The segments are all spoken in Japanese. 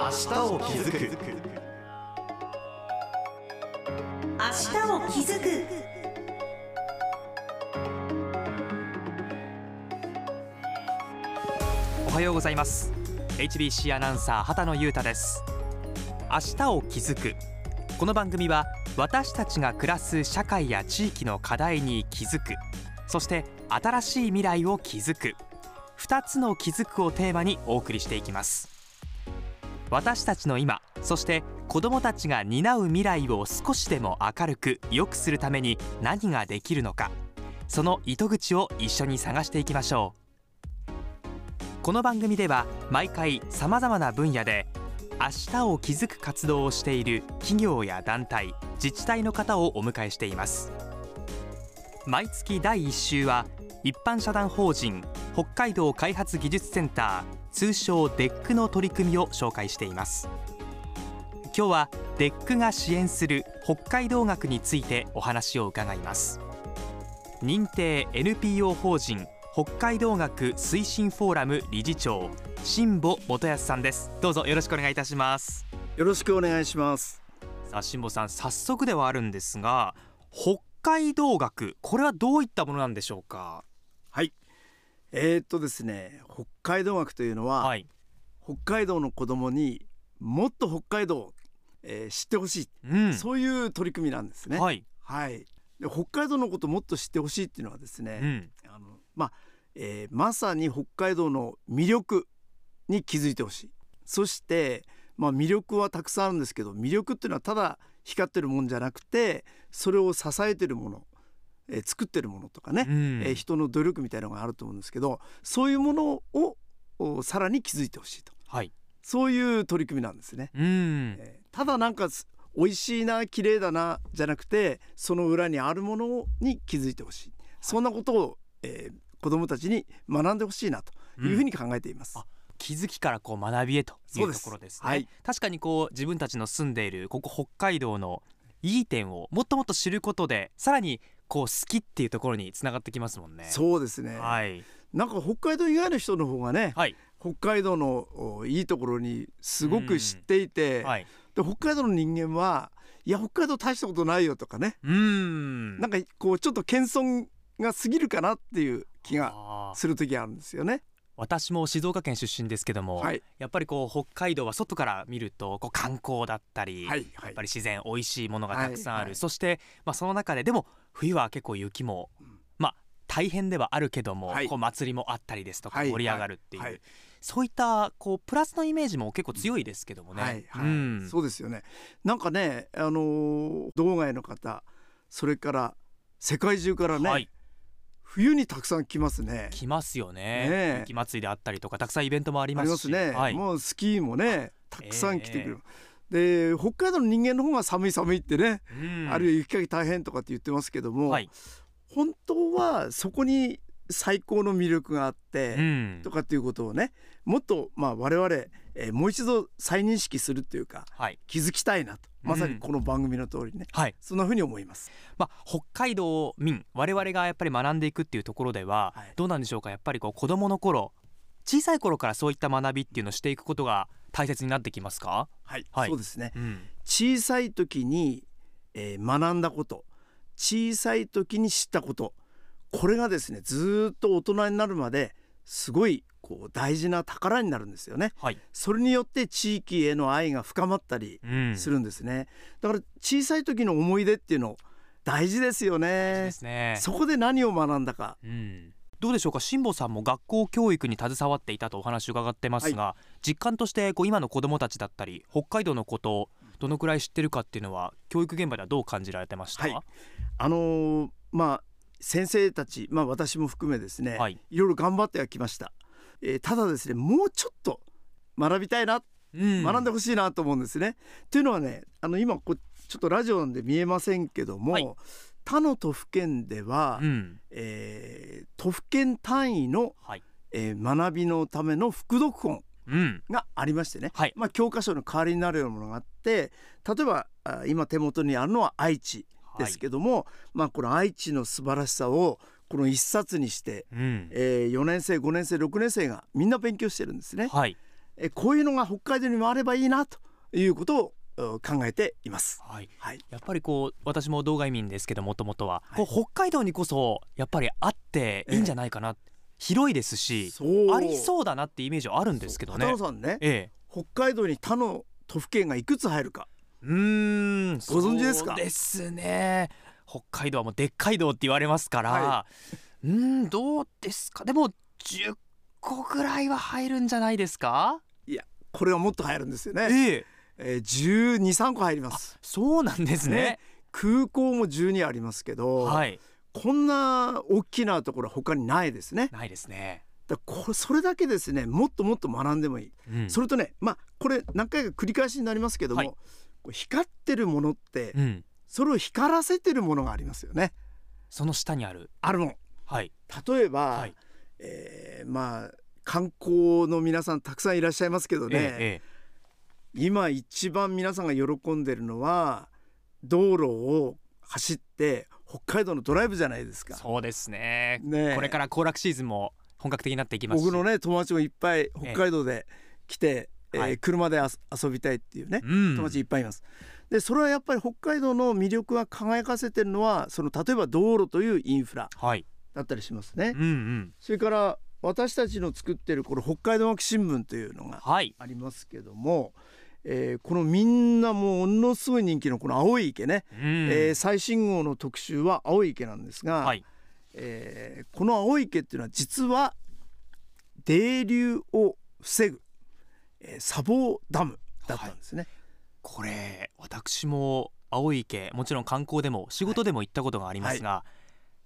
明日を気づく。明日を気づく。おはようございます。HBC アナウンサー畑野裕太です。明日を気づく。この番組は私たちが暮らす社会や地域の課題に気づく。そして新しい未来を築く。2つの気づくをテーマにお送りしていきます。私たちの今そして子どもたちが担う未来を少しでも明るく良くするために何ができるのかその糸口を一緒に探していきましょう。この番組では毎回さまざまな分野で明日を気づく活動をしている企業や団体自治体の方をお迎えしています。毎月第1週は一般社団法人北海道開発技術センター通称 DEC の取り組みを紹介しています。今日は DEC が支援する北海道学についてお話を伺います。認定 NPO 法人北海道学推進フォーラム理事長辛坊元康さんです。どうぞよろしくお願いいたします。よろしくお願いします。さあ辛坊さん早速ではあるんですが北海道学これはどういったものなんでしょうか？はい。えー、っとですね北海道学というのは、はい。北海道の子供にもっと北海道を、えー知ってほしい、うん。そういう取り組みなんですね。はい、はい。で北海道のことをもっと知ってほしいっていうのはですね、うん。あのまあ、えーまさに北海道の魅力に気づいてほしい。そして、まあ、魅力はたくさんあるんですけど魅力っていうのはただ光ってるもんじゃなくてそれを支えてるもの、えー作ってるものとかね、うん。えー人の努力みたいなのがあると思うんですけどそういうものをおさらに気づいてほしいと。はい。そういう取り組みなんですね。うん。えーただなんかす美味しいな綺麗だなじゃなくてその裏にあるものに気づいてほしい、そんなことを、えー子どもたちに学んでほしいなというふうに考えています。あ気づきからこう学びへというところですね。はい。確かにこう自分たちの住んでいるここ北海道のいい点をもっともっと知ることでさらにこう好きっていうところにつながってきますもんね。そうですね、はい。なんか北海道以外の人の方がね、はい。北海道のおいいところにすごく知っていて、はい。で北海道の人間はいや北海道大したことないよとかね、うん。なんかこうちょっと謙遜が過ぎるかなっていう気がする時あるんですよね。私も静岡県出身ですけども、はい。やっぱりこう北海道は外から見るとこう観光だったり、はいはい。やっぱり自然美味しいものがたくさんある、はいはい。そして、まあ、その中ででも冬は結構雪も、まあ大変ではあるけども、はい。こう祭りもあったりですとかはい。盛り上がるっていう、はい。そういったこうプラスのイメージも結構強いですけどもね。はいはい。うん。そうですよね。なんかねあのー道外の方それから世界中からね、はい冬にたくさん来ますね。来ますよね。雪祭りであったりとかたくさんイベントもありますし。ね、はい、もうスキーもねたくさん来てくる、で北海道の人間の方が寒い寒いってね、うん。あるいは雪かき大変とかって言ってますけども、はい。本当はそこに最高の魅力があって、うん。とかっていうことをねもっとまあ我々、えーもう一度再認識するっていうかはい。気づきたいなとまさにこの番組の通りね、はい。そんな風に思います。まあ、北海道民我々がやっぱり学んでいくっていうところでは、はい。どうなんでしょうか？やっぱりこう子どもの頃小さい頃からそういった学びっていうのをしていくことが大切になってきますか、はい、はい。そうですね。うん。小さい時に、えー学んだこと小さい時に知ったことこれがですねずーっと大人になるまですごいこう大事な宝になるんですよね。はい、それによって地域への愛が深まったりうん、するんですね。だから小さい時の思い出っていうの大事ですよね。で。すね。そこで何を学んだか。うん、どうでしょうか？辛坊さんも学校教育に携わっていたとお話を伺ってますが、実感としてこう今の子どもたちだったり北海道のことをどのくらい知ってるかっていうのは教育現場ではどう感じられてました、はい。あのーまあ先生たち、まあ、私も含めですね、はい。いろいろ頑張ってはきました、えーただですねもうちょっと学びたいな、うん。学んでほしいなと思うんですね。というのはねあの今こうちょっとラジオなんで見えませんけども、はい。他の都府県では、うん。えー都府県単位の、はい。えー学びのための副読本うん。がありましてね、はい。まあ、教科書の代わりになるようなものがあって例えばあ今手元にあるのは愛知ですけども、まあ、この愛知の素晴らしさをこの一冊にして、うん。えー4年生5年生6年生がみんな勉強してるんですね。はい。えーこういうのが北海道にもあればいいなということをうん考えています。はい。はい、やっぱりこう私も道外民ですけどもともとは、はい。こう北海道にこそやっぱりあっていいんじゃないかな、広いですしありそうだなってイメージはあるんですけどね。片野さんねええ。北海道に他の都府県がいくつ入るか。うーん。ご存知ですか？そうですね北海道はもうでっかい道って言われますから、はうーんどうですか？でも10個ぐらいは入るんじゃないですか？これはもっと入るんですよね。ええ。えー、12、3個入ります。そうなんですね。ね。空港も12ありますけど、はい。こんな大きなところは他にないですね。ないですね、だこれそれだけですねもっともっと学んでもいい。うん。それとねまあこれ何回か繰り返しになりますけども、はい。光ってるものってうん、それを光らせてるものがありますよね。その下にある。あるもん。はい。例えば、はい。えーまあ観光の皆さんたくさんいらっしゃいますけどね、ええ今一番皆さんが喜んでるのは道路を走って北海道のドライブじゃないですか。そうですね。ね。えこれから行楽シーズンも本格的になっていきますし。僕のね友達もいっぱい北海道で来て、ええーはい車で遊びたいっていうね、うん。友達いっぱいいます。でそれはやっぱり北海道の魅力が輝かせてるのはその例えば道路というインフラはい。だったりしますね。うんうん。それから私たちの作ってるこの北海道学新聞というのがはい。ありますけども、えーこのみんなものすごい人気のこの青い池ね、うん。えー最新号の特集は青い池なんですが、はい。えーこの青い池っていうのは実は泥流を防ぐ、えー砂防ダムだったんですね。これ私も青い池もちろん観光でも仕事でも行ったことがありますが、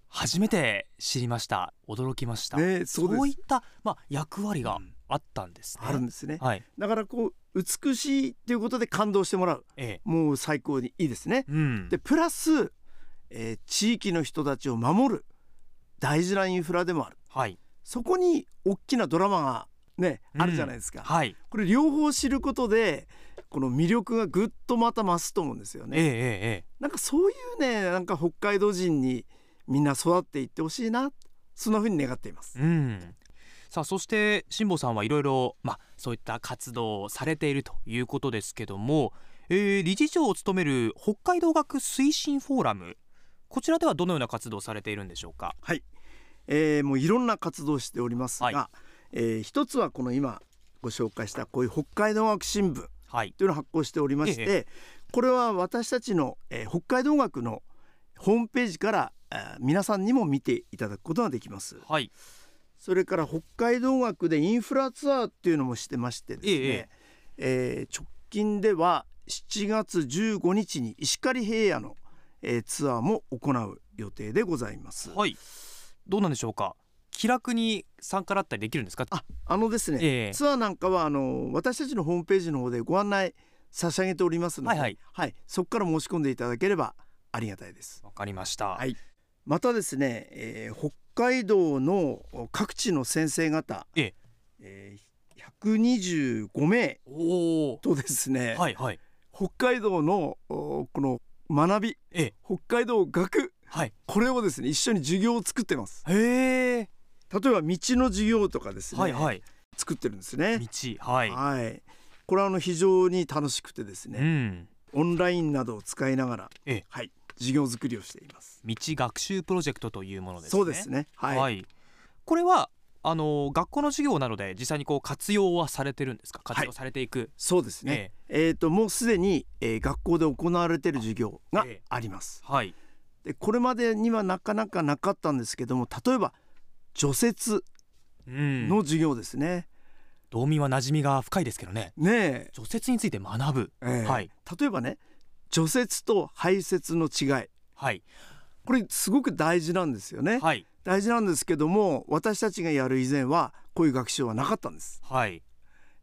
初めて知りました。驚きました、ねそういった、まあ、役割があったんですね、あるんですね。はい。だからこう美しいっていうことで感動してもらう。ええ。もう最高にいいですね。うん。でプラス、えー地域の人たちを守る大事なインフラでもある。はい。そこに大きなドラマがね、うん。あるじゃないですか。はい。これ両方知ることでこの魅力がぐっとまた増すと思うんですよええね。ええなんかそういうねなんか北海道人にみんな育っていってほしいなそんな風に願っています。え。うん。さあそして辛坊さんはいろいろまあそういった活動をされているということですけども、えー理事長を務める北海道学推進フォーラムこちらではどのような活動をされているんでしょうか？はい、えーもういろんな活動をしておりますが、はえー一つはこの今ご紹介したこういう北海道学新聞はい。というのを発行しておりまして、えこれは私たちの、えー北海道学のホームページから、えー皆さんにも見ていただくことができます。はい。それから北海道学でインフラツアーっていうのもしてましてですね、えええー直近では7月15日に石狩平野の、えーツアーも行う予定でございます。はい。どうなんでしょうか？気楽に参加だったりできるんですか？ああのですね、ええ。ツアーなんかはあの私たちのホームページの方でご案内差し上げておりますので、はいはい。そこから申し込んでいただければありがたいです。わかりました、はい。またですね、えー北海道の各地の先生方、ええ。えー125名とですね、はいはい。北海道のおこの学びええ。北海道学はい。これをですね一緒に授業を作ってます。へえ例えば道の授業とかですね、はいはい。作ってるんですね。道はい、はい。これはあの非常に楽しくてですね、うん。オンラインなどを使いながら、ええ。はい、授業作りをしています。道学習プロジェクトというものですね。そうですね。はい。はい、これはあの学校の授業などで実際にこう活用はされてるんですか？活用されていく、そうですね。えっ、ともうすでに、えー学校で行われている授業がええ。あります。はい。でこれまでにはなかなかなかったんですけども、例えば除雪うん。の授業ですね。道民は馴染みが深いですけどね。ねえ。除雪について学ぶ。ええ。はい。例えばね、除雪と排雪の違い。はい。これすごく大事なんですよね。はい。大事なんですけども、私たちがやる以前はこういう学習はなかったんです。はい。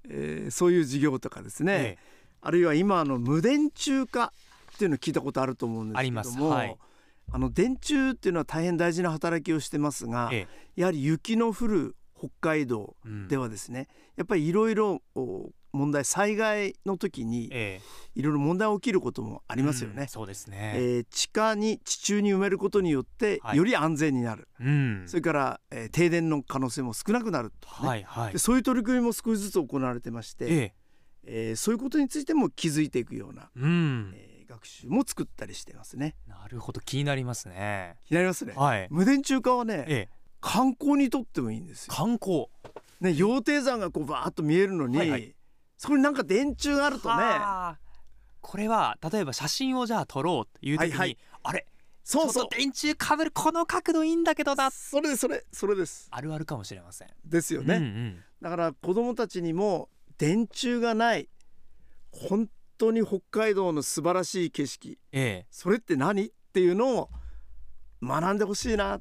えーそういう授業とかですね。ええ。あるいは今あの無電柱化っていうのを聞いたことあると思うんですけどもあります。はいあの電柱っていうのは大変大事な働きをしてますが、えやはり雪の降る北海道えうん。ではですね、やっぱりいろいろお問題災害の時にえいろいろ問題起きることもあありますよね。そうですね、えー地下に地中に埋めることによってはい。より安全になる、うん。それから、えー停電の可能性も少なくなるとかね、はいはい。でそういう取り組みも少しずつ行われてまして、ええ。えーそういうことについても気づいていくような、うん。えー学習も作ったりしてますね。なるほど気になりますね。気になりますね。はい。無電柱化はねええ。観光にとってもいいんですよ。観光。ね羊蹄山がこうバーッと見えるのに、はいはい。そこになんか電柱があるとね。はあ。これは例えば写真をじゃあ撮ろうという時に、はいはい。あれ？そうそう。電柱かぶるこの角度いいんだけどなそれそれそれです。あるあるかもしれません。ですよね、うんうん。だから子どもたちにも電柱がない本当に北海道の素晴らしい景色。ええ。それって何？っていうのを学んでほしいな。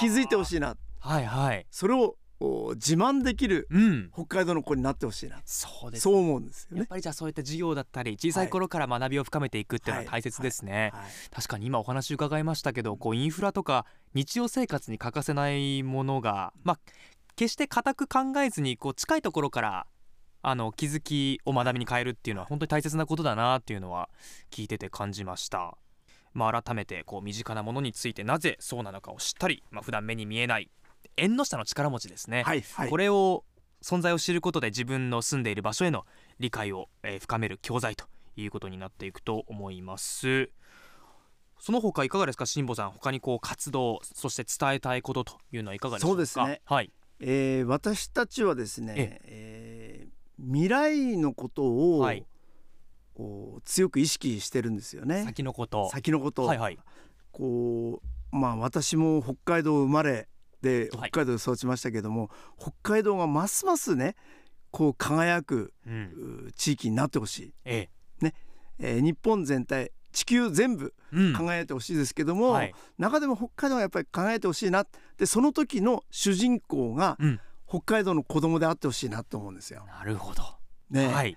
気づいてほいしいな。はいはい。それをお自慢できるうん。北海道の子になってほしいな。そうです。そう思うんですよね。やっぱりじゃあそういった授業だったり小さい頃から学びを深めていくっていうのははい。大切ですね、はい。確かに今お話伺いましたけどこうインフラとか日常生活に欠かせないものがまあ決して固く考えずにこう近いところからあの気づきを学びに変えるっていうのは本当に大切なことだなっていうのは聞いてて感じました。まあ、改めてこう身近なものについてなぜそうなのかを知ったり、まあ、普段目に見えない縁の下の力持ちですね、はいはい。これを存在を知ることで自分の住んでいる場所への理解を、えー深める教材ということになっていくと思います。その他いかがですか辛坊さん。他にこう活動そして伝えたいことというのはいかがでしょうか？そうですね。はい。えー私たちはですねえ、えー未来のことを、はい。お強く意識してるんですよね。先のこと。先のこと。を、はいはい。こうまあ私も北海道生まれではい。北海道で育ちましたけども、北海道がますますねこう輝くうん。う地域になってほしい、ええ。ー日本全体地球全部えうん。輝いてほしいですけども、はい。中でも北海道がやっぱり輝いてほしいなでその時の主人公がうん北海道の子供であってほしいなと思うんですよ。なるほど、ね、はい。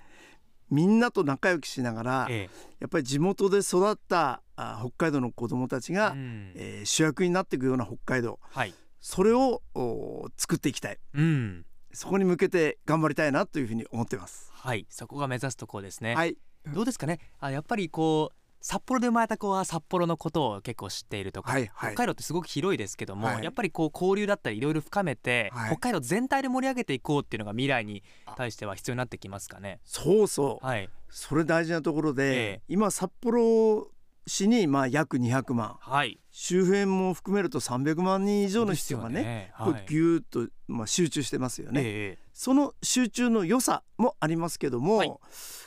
みんなと仲良くしながらえやっぱり地元で育ったあ北海道の子供たちえが、うん。えー主役になっていくような北海道。はい。それをお作っていきたい。うん。そこに向けて頑張りたいなというふうに思ってます。はい。そこが目指すところですね、はい、どうですかね。あやっぱりこう札幌で生まれた子は札幌のことを結構知っているとか、はいはい。北海道ってすごく広いですけども、はい。やっぱりこう交流だったりいろいろ深めて、はい。北海道全体で盛り上げていこうっていうのが未来に対しては必要になってきますかね？そうそう、はい。それ大事なところで、ええ。今札幌市にまあ約200万。はい。周辺も含めると300万人以上の人がねね。はい。ぎゅーっとまあ集中してますよね。ええ。その集中の良さもありますけども、はい。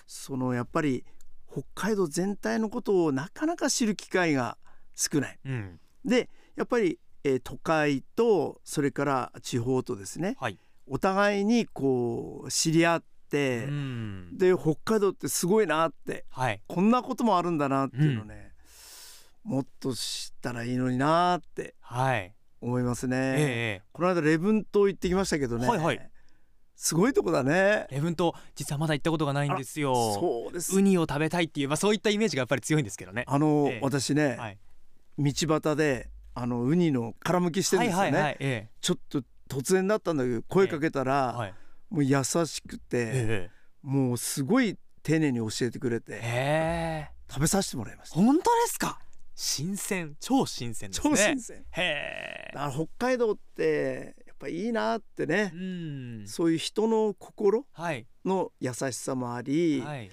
そのやっぱり北海道全体のことをなかなか知る機会が少ない。うん。でやっぱり、えー都会とそれから地方とですね。はい。お互いにこう知り合って、うん。で北海道ってすごいなってはい。こんなこともあるんだなっていうのね、もっと知ったらいいのになってはい。思いますね。ええ。この間礼文島行ってきましたけどね、はいはいすごいとこだね。礼文島実はまだ行ったことがないんですよ。そうです。ウニを食べたいっていうまあそういったイメージがやっぱり強いんですけどね。あの、ええ。私ね、はい。道端であのウニの殻むきしてるんですよね、はいはいはいえちょっと突然だったんだけど声かけたら、えはい。もう優しくて、えもうすごい丁寧に教えてくれえ。て食べさせてもらいました。本当ですか？新鮮超新鮮ですね。超新鮮。へえ。北海道ってぱいいなってね。う、ん。そういう人の心はい。の優しさもあり、はい。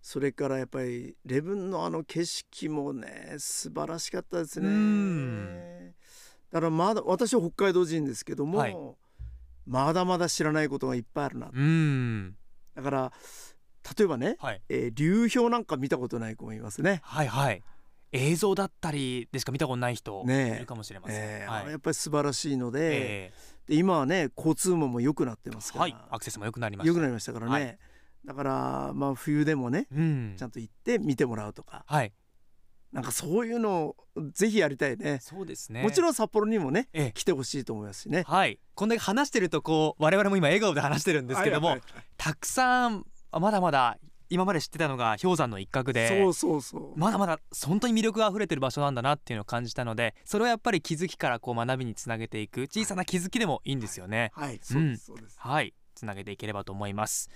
それからやっぱりレブンのあの景色もね素晴らしかったですね。うん。だからまだ私は北海道人ですけども、はい。まだまだ知らないことがいっぱいあるなうん。だから例えばね、はい。えー流氷なんか見たことない子もいますね。はいはい映像だったりでしか見たことない人いるかもしれません、えーはい。やっぱり素晴らしいので,、えで今はね交通網も良くなってますから、えはい。アクセスも良くなりました。良くなりましたからね、はい。だからまあ冬でもねうん。ちゃんと行って見てもらうとか。はい。なんかそういうのをぜひやりたいね。そうですね。もちろん札幌にもねええ。来てほしいと思いますしね。はい。こんだけ話してるとこう我々も今笑顔で話してるんですけども、はいはいたくさんあまだまだ今まで知ってたのが氷山の一角でそうそうそう。まだまだ本当に魅力が溢れてる場所なんだなっていうのを感じたのでそれをやっぱり気づきからこう学びにつなげていく小さな気づきでもいいんですよね。はい、そうです、そうです。はい。つなげていければと思います。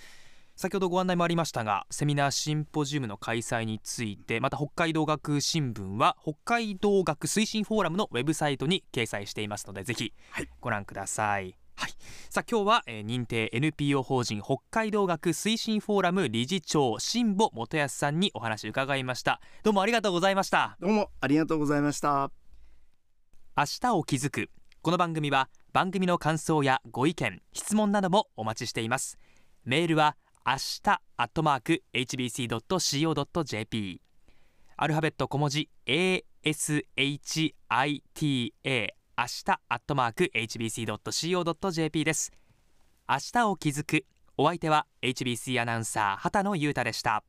先ほどご案内もありましたがセミナーシンポジウムの開催についてまた北海道学新聞は北海道学推進フォーラムのウェブサイトに掲載していますのでぜひご覧ください、はい、さあ今日は、えー、認定 NPO 法人北海道学推進フォーラム理事長新保元康さんにお話伺いました。どうもありがとうございました。どうもありがとうございました。明日を気づく。この番組は番組の感想やご意見質問などもお待ちしています。メールは明日アットマーク hbc.co.jp アルファベット小文字 ashita 明日アットマーク hbc.co.jp です。明日を気づく。お相手は HBC アナウンサー畑野裕太でした。